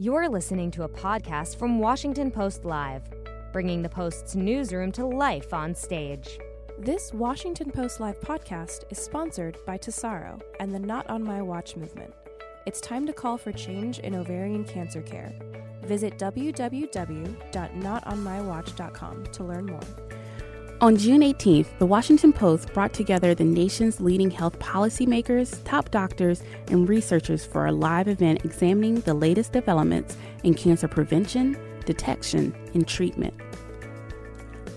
You're listening to a podcast from Washington Post Live, bringing the Post's newsroom to life on stage. This Washington Post Live podcast is sponsored by Tesaro and the Not on My Watch movement. It's time to call for change in ovarian cancer care. Visit www.notonmywatch.com to learn more. On June 18th, the Washington Post brought together the nation's leading health policymakers, top doctors, and researchers for a live event examining the latest developments in cancer prevention, detection, and treatment.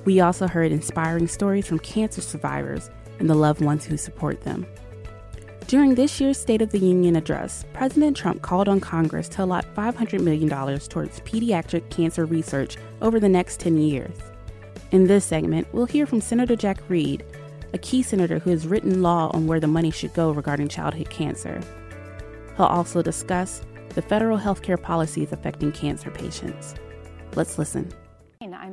We also heard inspiring stories from cancer survivors and the loved ones who support them. During this year's State of the Union address, President Trump called on Congress to allot $500 million towards pediatric cancer research over the next 10 years. In this segment, we'll hear from Senator Jack Reed, a key senator who has written law on where the money should go regarding childhood cancer. He'll also discuss the federal healthcare policies affecting cancer patients. Let's listen.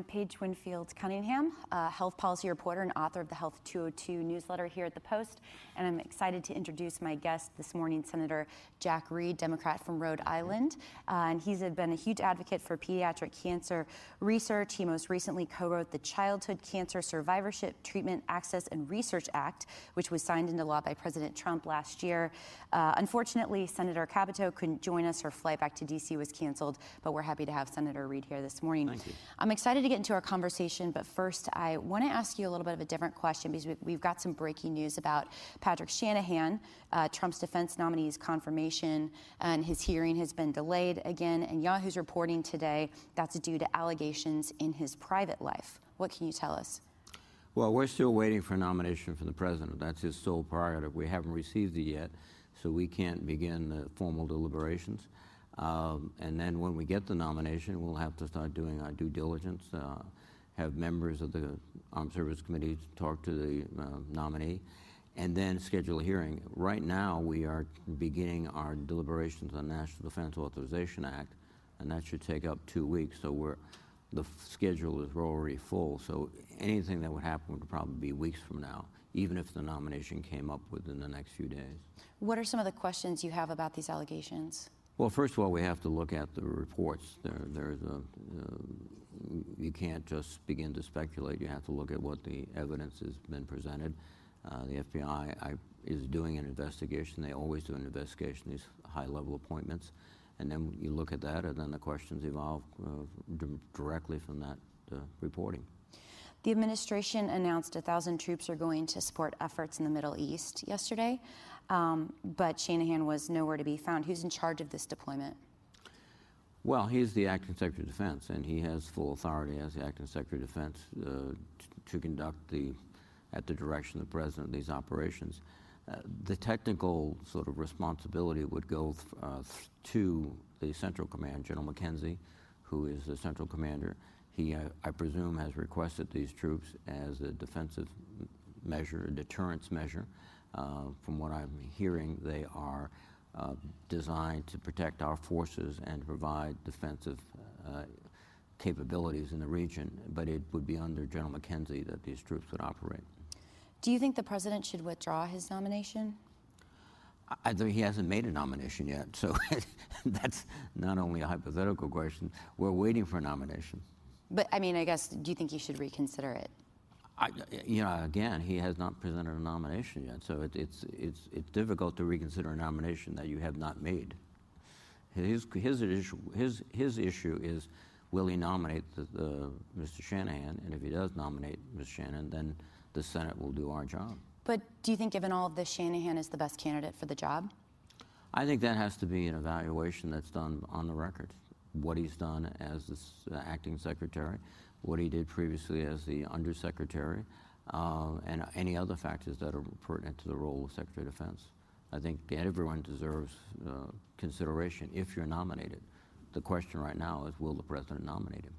I'm Paige Winfield Cunningham, a health policy reporter and author of the Health 202 newsletter here at the Post. And I'm excited to introduce my guest this morning, Senator Jack Reed, Democrat from Rhode Island. Uh, and he's been a huge advocate for pediatric cancer research. He most recently co wrote the Childhood Cancer Survivorship Treatment Access and Research Act, which was signed into law by President Trump last year. Uh, unfortunately, Senator Capito couldn't join us. Her flight back to D.C. was canceled, but we're happy to have Senator Reed here this morning. Thank you. I'm excited to get into our conversation, but first, I want to ask you a little bit of a different question because we, have got some breaking news about Patrick Shanahan, uh, Trump's defense nominee's confirmation, and his hearing has been delayed again. And Yahoo's reporting today that's due to allegations in his private life. What can you tell us? Well, we're still waiting for a nomination from the president. That's his sole prerogative. We haven't received it yet so we can't begin the formal deliberations. Um, and then when we get the nomination, we'll have to start doing our due diligence, uh, have members of the Armed Service Committee talk to the uh, nominee, and then schedule a hearing. Right now, we are beginning our deliberations on the National Defense Authorization Act, and that should take up two weeks. So the schedule is already full. So anything that would happen would probably be weeks from now, even if the nomination came up within the next few days. What are some of the questions you have about these allegations? Well, first of all, we have to look at the reports. There, there's a, uh, you can't just begin to speculate. You have to look at what the evidence has been presented. Uh, the FBI I, is doing an investigation. They always do an investigation, these high-level appointments. And then you look at that, and then the questions evolve uh, directly from that uh, reporting. The administration announced 1,000 troops are going to support efforts in the Middle East yesterday, um, but Shanahan was nowhere to be found. Who's in charge of this deployment? Well, he's the acting Secretary of Defense, and he has full authority as the acting Secretary of Defense uh, to conduct the, at the direction of the President, these operations. Uh, the technical sort of responsibility would go uh, to the Central Command, General McKenzie, who is the Central Commander, he, uh, I presume, has requested these troops as a defensive measure, a deterrence measure. Uh, from what I'm hearing, they are uh, designed to protect our forces and provide defensive uh, capabilities in the region, but it would be under General McKenzie that these troops would operate. Do you think the president should withdraw his nomination? I, he hasn't made a nomination yet, so that's not only a hypothetical question. We're waiting for a nomination. But I mean, I guess, do you think he should reconsider it? I, you know, again, he has not presented a nomination yet, so it, it's it's it's difficult to reconsider a nomination that you have not made. His his issue his his issue is, will he nominate the, the, Mr. Shanahan? And if he does nominate Mr. Shanahan, then the Senate will do our job. But do you think, given all of this, Shanahan is the best candidate for the job? I think that has to be an evaluation that's done on the record what he's done as the uh, acting secretary, what he did previously as the undersecretary, uh, and any other factors that are pertinent to the role of Secretary of Defense. I think everyone deserves uh, consideration if you're nominated. The question right now is will the president nominate him?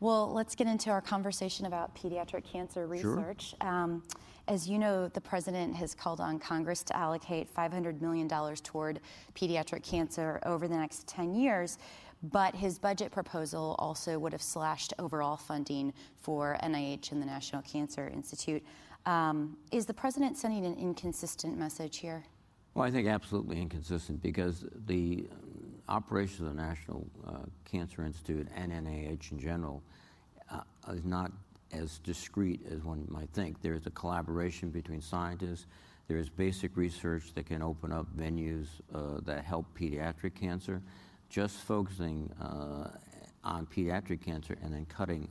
Well, let's get into our conversation about pediatric cancer research. Sure. Um, as you know, the president has called on Congress to allocate $500 million toward pediatric cancer over the next 10 years. But his budget proposal also would have slashed overall funding for NIH and the National Cancer Institute. Um, is the president sending an inconsistent message here? Well, I think absolutely inconsistent because the operation of the National uh, Cancer Institute and NIH in general uh, is not as discreet as one might think. There's a collaboration between scientists. There's basic research that can open up venues uh, that help pediatric cancer. Just focusing uh, on pediatric cancer and then cutting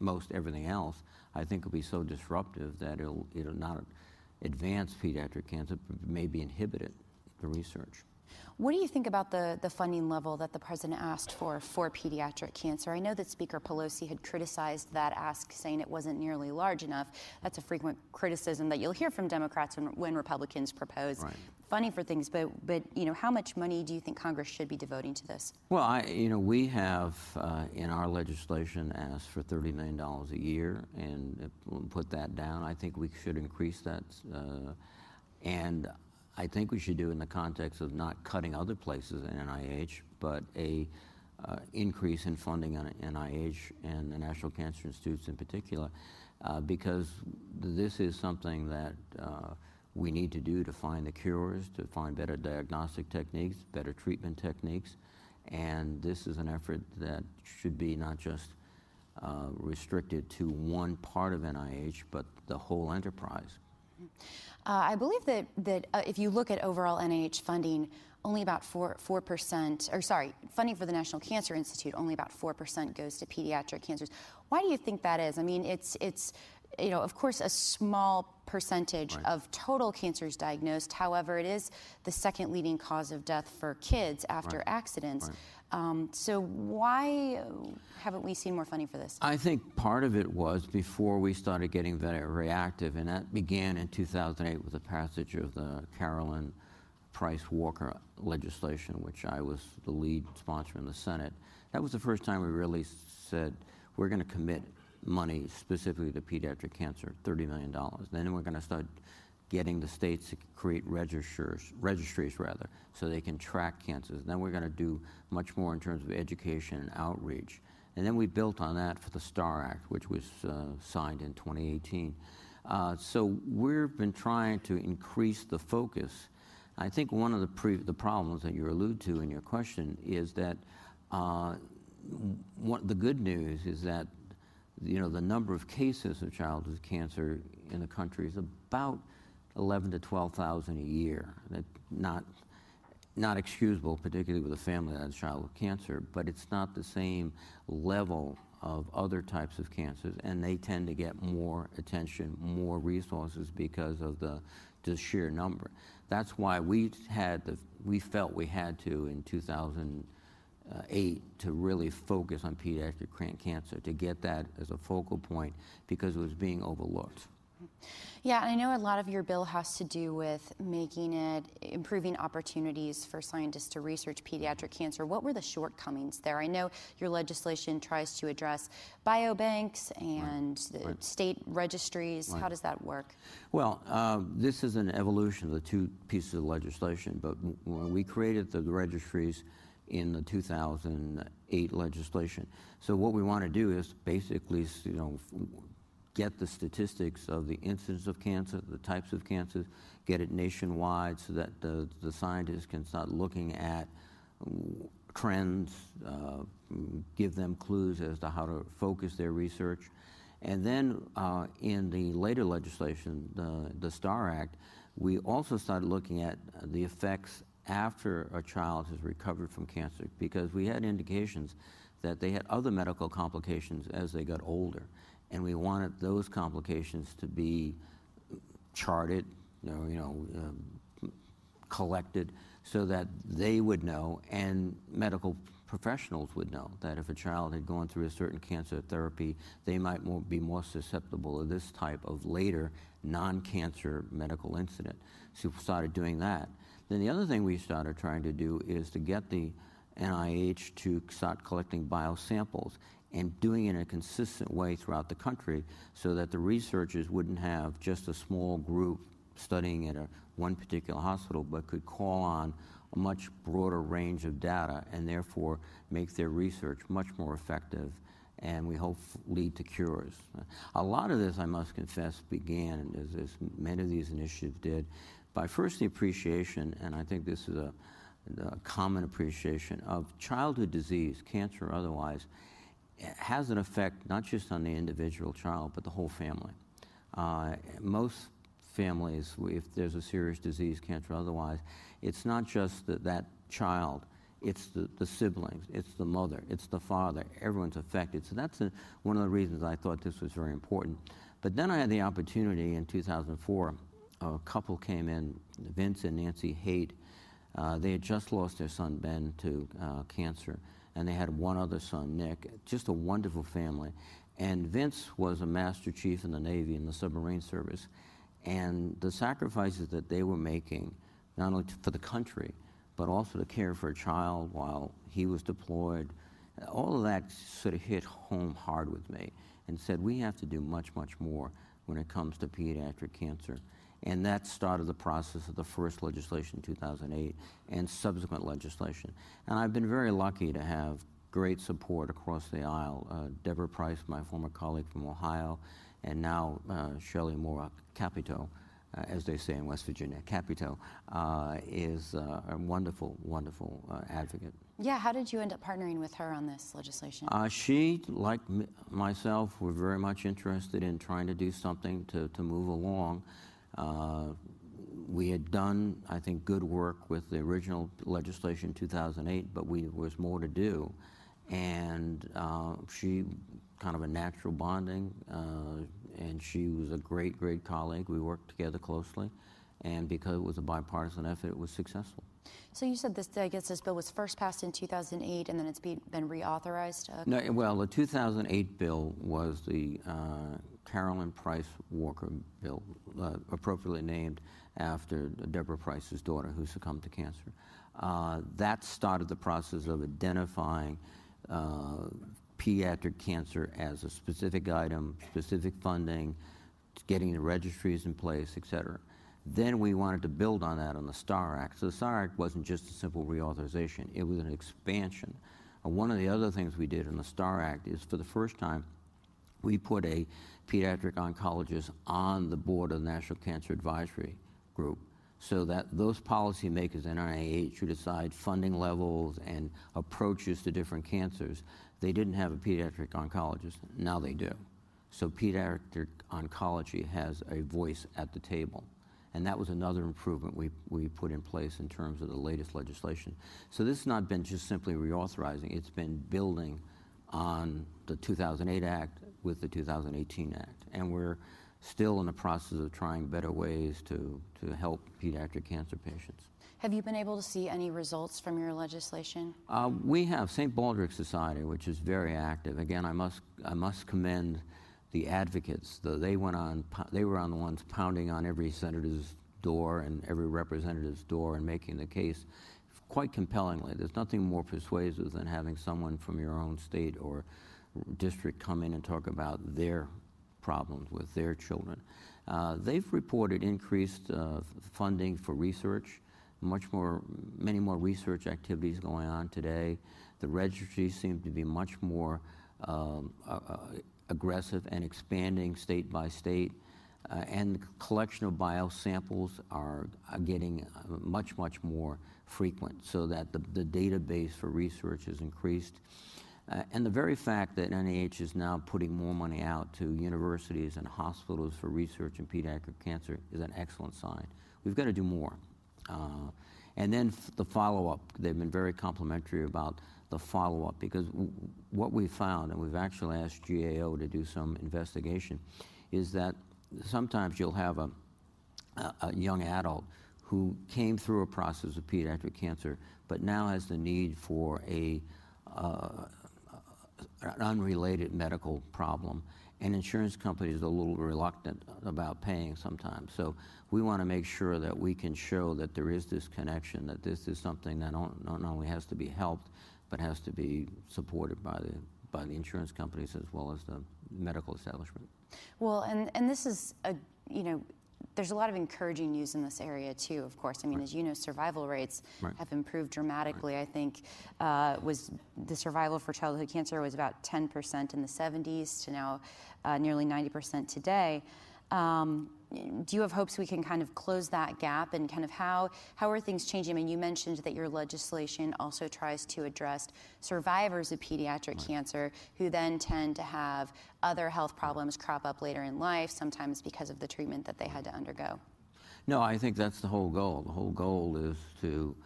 most everything else, I think will be so disruptive that it'll, it'll not advance pediatric cancer, but maybe inhibit it, the research. What do you think about the, the funding level that the president asked for for pediatric cancer? I know that Speaker Pelosi had criticized that ask, saying it wasn't nearly large enough. That's a frequent criticism that you'll hear from Democrats when, when Republicans propose right. funding for things. But, but you know, how much money do you think Congress should be devoting to this? Well, I, you know, we have uh, in our legislation asked for $30 million a year and put that down. I think we should increase that. Uh, and I think we should do in the context of not cutting other places in NIH, but a uh, increase in funding on NIH and the National Cancer Institutes in particular, uh, because this is something that uh, we need to do to find the cures, to find better diagnostic techniques, better treatment techniques, and this is an effort that should be not just uh, restricted to one part of NIH, but the whole enterprise. Uh, I believe that, that uh, if you look at overall NIH funding, only about 4, 4%, or sorry, funding for the National Cancer Institute, only about 4% goes to pediatric cancers. Why do you think that is? I mean, it's, it's you know, of course, a small percentage right. of total cancers diagnosed. However, it is the second leading cause of death for kids after right. accidents. Right. Um, so why haven't we seen more funding for this? I think part of it was before we started getting very reactive, and that began in 2008 with the passage of the Carolyn Pryce Walker legislation, which I was the lead sponsor in the Senate. That was the first time we really said we're going to commit money specifically to pediatric cancer, $30 million. Then we're going to start getting the states to create registers, registries rather, so they can track cancers. Then we're going to do much more in terms of education and outreach. And then we built on that for the STAR Act, which was uh, signed in 2018. Uh, so we've been trying to increase the focus. I think one of the, the problems that you allude to in your question is that uh, the good news is that you know the number of cases of childhood cancer in the country is about 11 to 12,000 a year. That not not excusable, particularly with a family that has a child with cancer, but it's not the same level of other types of cancers, and they tend to get more attention, more resources because of the, sheer number. That's why we had the, we felt we had to in 2008 uh, to really focus on pediatric cancer to get that as a focal point because it was being overlooked. Yeah, and I know a lot of your bill has to do with making it, improving opportunities for scientists to research pediatric cancer. What were the shortcomings there? I know your legislation tries to address biobanks and right. Right. state registries. Right. How does that work? Well, uh, this is an evolution of the two pieces of legislation, but when we created the registries, in the 2008 legislation. So what we want to do is basically, you know, get the statistics of the incidence of cancer, the types of cancers, get it nationwide so that the, the scientists can start looking at trends, uh, give them clues as to how to focus their research. And then uh, in the later legislation, the, the STAR Act, we also started looking at the effects after a child has recovered from cancer because we had indications that they had other medical complications as they got older and we wanted those complications to be charted, you know, you know uh, collected, so that they would know and medical professionals would know that if a child had gone through a certain cancer therapy, they might more, be more susceptible to this type of later non-cancer medical incident. So we started doing that. Then the other thing we started trying to do is to get the NIH to start collecting biosamples and doing it in a consistent way throughout the country so that the researchers wouldn't have just a small group studying at a, one particular hospital, but could call on a much broader range of data and therefore make their research much more effective and we hope lead to cures. A lot of this, I must confess, began, as, as many of these initiatives did, by first the appreciation, and I think this is a, a common appreciation of childhood disease, cancer or otherwise, has an effect not just on the individual child, but the whole family. Uh, most families, if there's a serious disease, cancer otherwise, it's not just that, that child, it's the, the siblings, it's the mother, it's the father, everyone's affected. So that's a, one of the reasons I thought this was very important. But then I had the opportunity in 2004, a couple came in, Vince and Nancy Haight. Uh, they had just lost their son Ben to uh, cancer, and they had one other son, Nick. Just a wonderful family. And Vince was a master chief in the Navy in the submarine service. And the sacrifices that they were making, not only for the country, but also to care for a child while he was deployed, all of that sort of hit home hard with me and said, we have to do much, much more when it comes to pediatric cancer. And that started the process of the first legislation in 2008 and subsequent legislation. And I've been very lucky to have great support across the aisle. Uh, Deborah Pryce, my former colleague from Ohio, and now uh, Shelley Moore Capito, uh, as they say in West Virginia, Capito, uh, is uh, a wonderful, wonderful uh, advocate. Yeah, how did you end up partnering with her on this legislation? she, like m- myself, were very much interested in trying to do something to, to move along. We had done, I think, good work with the original legislation in 2008, but we, there was more to do and uh, she kind of a natural bonding, uh, and she was a great, great colleague. We worked together closely, and because it was a bipartisan effort, it was successful. So you said this, I guess this bill was first passed in 2008, and then it's been, been reauthorized? Uh, no, well, the 2008 bill was the uh, Carolyn Pryce Walker bill, uh, appropriately named after Deborah Pryce's daughter who succumbed to cancer. Uh, that started the process of identifying uh, pediatric cancer as a specific item, specific funding, getting the registries in place, et cetera. Then we wanted to build on that on the STAR Act. So the STAR Act wasn't just a simple reauthorization, it was an expansion. And one of the other things we did in the STAR Act is for the first time, we put a pediatric oncologist on the board of the National Cancer Advisory Group so that those policymakers in NIH who decide funding levels and approaches to different cancers, they didn't have a pediatric oncologist. Now they do. So pediatric oncology has a voice at the table. And that was another improvement we, we put in place in terms of the latest legislation. So this has not been just simply reauthorizing, it's been building on the 2008 Act with the 2018 Act. And we're still in the process of trying better ways to, to help pediatric cancer patients. Have you been able to see any results from your legislation? Uh, we have St. Baldrick's Society, which is very active. Again, I must, I must commend the advocates. The, they went on, they were on the ones pounding on every senator's door and every representative's door and making the case quite compellingly. There's nothing more persuasive than having someone from your own state or district come in and talk about their problems with their children. Uh, they've reported increased uh, funding for research, much more, many more research activities going on today. The registries seem to be much more um, uh, aggressive and expanding state by state. Uh, and the collection of biosamples are, are getting uh, much, much more frequent so that the, the database for research has increased. Uh, and the very fact that NIH is now putting more money out to universities and hospitals for research in pediatric cancer is an excellent sign. We've got to do more. Uh, and then f- the follow up, they've been very complimentary about the follow up because w- what we found, and we've actually asked GAO to do some investigation, is that sometimes you'll have a, a, a young adult who came through a process of pediatric cancer but now has the need for a uh, an unrelated medical problem. And insurance companies are a little reluctant about paying sometimes. So we want to make sure that we can show that there is this connection, that this is something that not, not only has to be helped, but has to be supported by the, by the insurance companies as well as the medical establishment. Well, and, and this is a, you know, there's a lot of encouraging news in this area too. Of course, I mean, right. as you know, survival rates right. have improved dramatically. Right. I think uh, was the survival for childhood cancer was about 10% in the 70s to now uh, nearly 90% today. Um, do you have hopes we can kind of close that gap and kind of how how are things changing? I mean, you mentioned that your legislation also tries to address survivors of pediatric right. cancer who then tend to have other health problems crop up later in life, sometimes because of the treatment that they had to undergo. No, I think that's the whole goal. The whole goal is to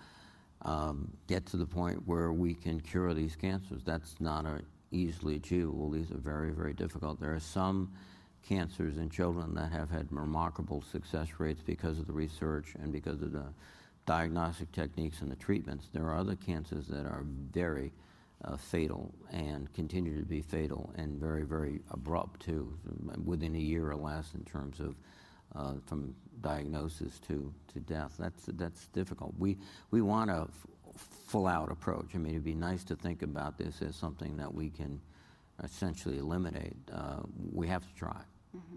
um, get to the point where we can cure these cancers. That's not easily achievable. These are very, very difficult. There are some cancers in children that have had remarkable success rates because of the research and because of the diagnostic techniques and the treatments. There are other cancers that are very uh, fatal and continue to be fatal and very, very abrupt too, within a year or less in terms of uh, from diagnosis to, to death. That's, that's difficult. We, we want a f- full out approach. I mean, it'd be nice to think about this as something that we can essentially eliminate. Uh, we have to try. Mm-hmm.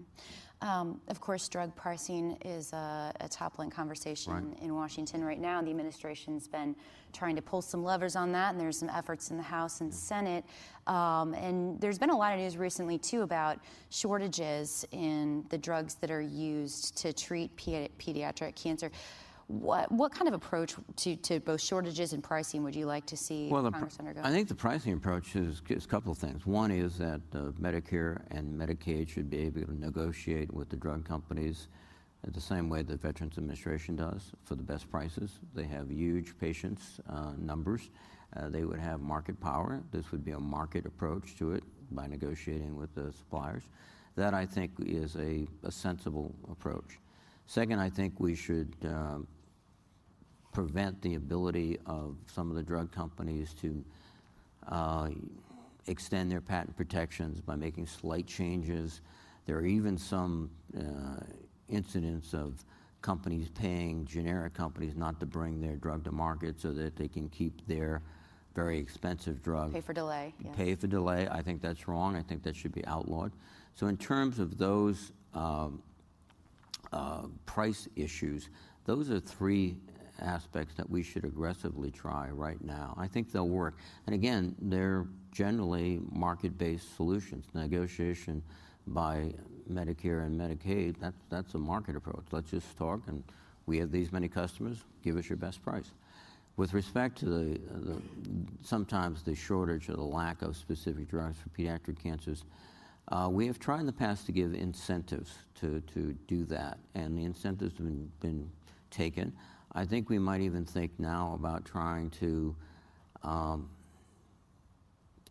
Um, of course, drug pricing is a, a top line conversation right. in Washington right now. The administration's been trying to pull some levers on that, and there's some efforts in the House and Senate. Um, and there's been a lot of news recently, too, about shortages in the drugs that are used to treat pediatric cancer. What, what kind of approach to, to both shortages and pricing would you like to see well, Congress undergo? I think the pricing approach is, is a couple of things. One is that uh, Medicare and Medicaid should be able to negotiate with the drug companies the same way the Veterans Administration does for the best prices. They have huge patients uh, numbers. Uh, they would have market power. This would be a market approach to it by negotiating with the suppliers. That I think is a, a sensible approach. Second, I think we should prevent the ability of some of the drug companies to uh, extend their patent protections by making slight changes. There are even some uh, incidents of companies paying generic companies not to bring their drug to market so that they can keep their very expensive drug. Pay for delay. Yes. Pay for delay. I think that's wrong. I think that should be outlawed. So, in terms of those um, uh, price issues, those are three aspects that we should aggressively try right now. I think they'll work. And again, they're generally market based solutions. Negotiation by Medicare and Medicaid, that's, that's a market approach. Let's just talk, and we have these many customers, give us your best price. With respect to the, the sometimes the shortage or the lack of specific drugs for pediatric cancers, uh, we have tried in the past to give incentives to, to do that, and the incentives have been, been taken. I think we might even think now about trying to um,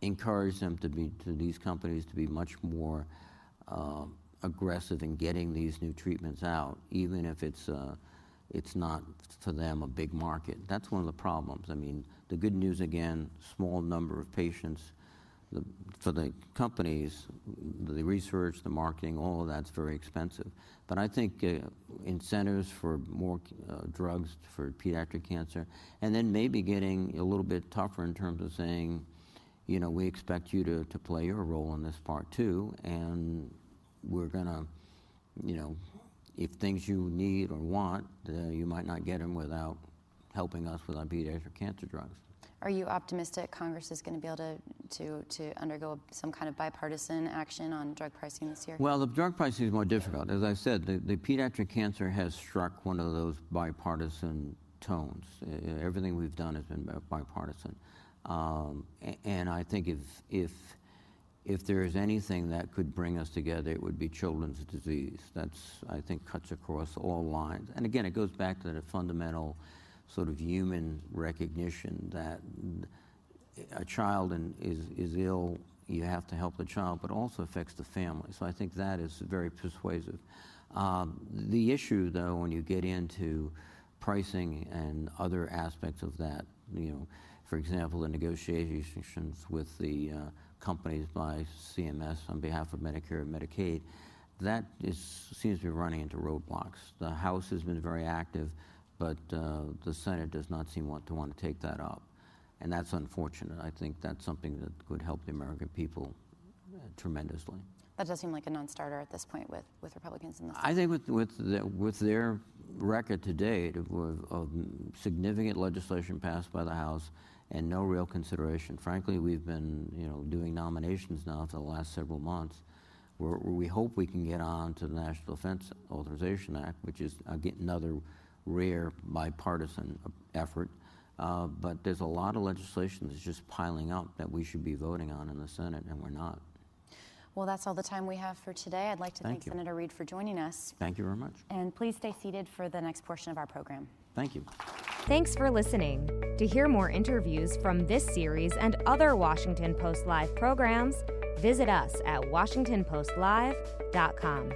encourage them to be to these companies to be much more uh, aggressive in getting these new treatments out, even if it's uh, it's not for them a big market. That's one of the problems. I mean, the good news again, small number of patients for the companies, the research, the marketing, all of that's very expensive. But I think uh, incentives for more uh, drugs for pediatric cancer, and then maybe getting a little bit tougher in terms of saying, you know, we expect you to, to play your role in this part too, and we're going to, you know, if things you need or want, uh, you might not get them without helping us with our pediatric cancer drugs. Are you optimistic Congress is going to be able to, to, to undergo some kind of bipartisan action on drug pricing this year? Well, the drug pricing is more difficult. As I said, the, the pediatric cancer has struck one of those bipartisan tones. Everything we've done has been bipartisan. Um, and I think if, if, if there is anything that could bring us together, it would be children's disease. That's, I think, cuts across all lines. And again, it goes back to the fundamental sort of human recognition that a child in, is, is ill, you have to help the child, but also affects the family. So I think that is very persuasive. Um, the issue, though, when you get into pricing and other aspects of that, you know, for example, the negotiations with the uh, companies by CMS on behalf of Medicare and Medicaid, that is, seems to be running into roadblocks. The House has been very active but uh, the Senate does not seem want to want to take that up. And that's unfortunate. I think that's something that could help the American people uh, tremendously. That does seem like a non-starter at this point with, with Republicans in the Senate. I think with, with, the, with their record to date of, of, significant legislation passed by the House and no real consideration. Frankly, we've been you know, doing nominations now for the last several months We're, we hope we can get on to the National Defense Authorization Act, which is again, another rare bipartisan effort. Uh, but there's a lot of legislation that's just piling up that we should be voting on in the Senate, and we're not. Well, that's all the time we have for today. I'd like to thank, thank Senator Reed for joining us. Thank you very much. And please stay seated for the next portion of our program. Thank you. Thanks for listening. To hear more interviews from this series and other Washington Post Live programs, visit us at WashingtonPostLive.com.